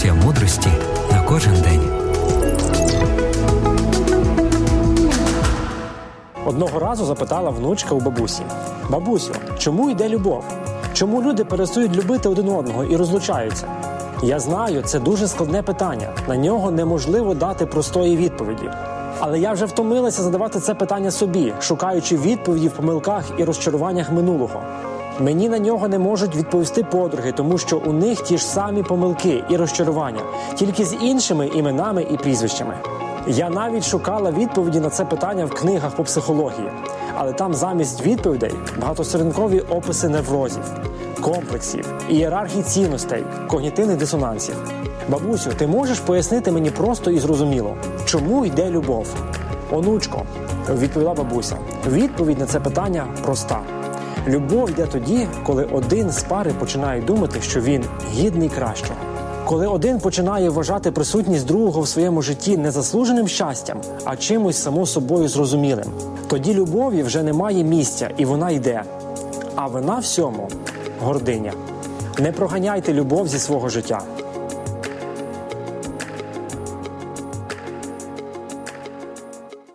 порція мудрості на кожен день. Одного разу запитала внучка у бабусі: Бабусю, чому йде любов? Чому люди перестають любити один одного і розлучаються? Я знаю, це дуже складне питання. На нього неможливо дати простої відповіді. Але я вже втомилася задавати це питання собі, шукаючи відповіді в помилках і розчаруваннях минулого. Мені на нього не можуть відповісти подруги, тому що у них ті ж самі помилки і розчарування, тільки з іншими іменами і прізвищами. Я навіть шукала відповіді на це питання в книгах по психології, але там замість відповідей багатосторінкові описи неврозів, комплексів, ієрархії цінностей, когнітивних дисонансів. Бабусю, ти можеш пояснити мені просто і зрозуміло, чому йде любов? Онучко, відповіла бабуся. Відповідь на це питання проста. Любов йде тоді, коли один з пари починає думати, що він гідний кращого. Коли один починає вважати присутність другого в своєму житті не заслуженим щастям, а чимось само собою зрозумілим, тоді любові вже немає місця і вона йде. А вина всьому гординя. Не проганяйте любов зі свого життя.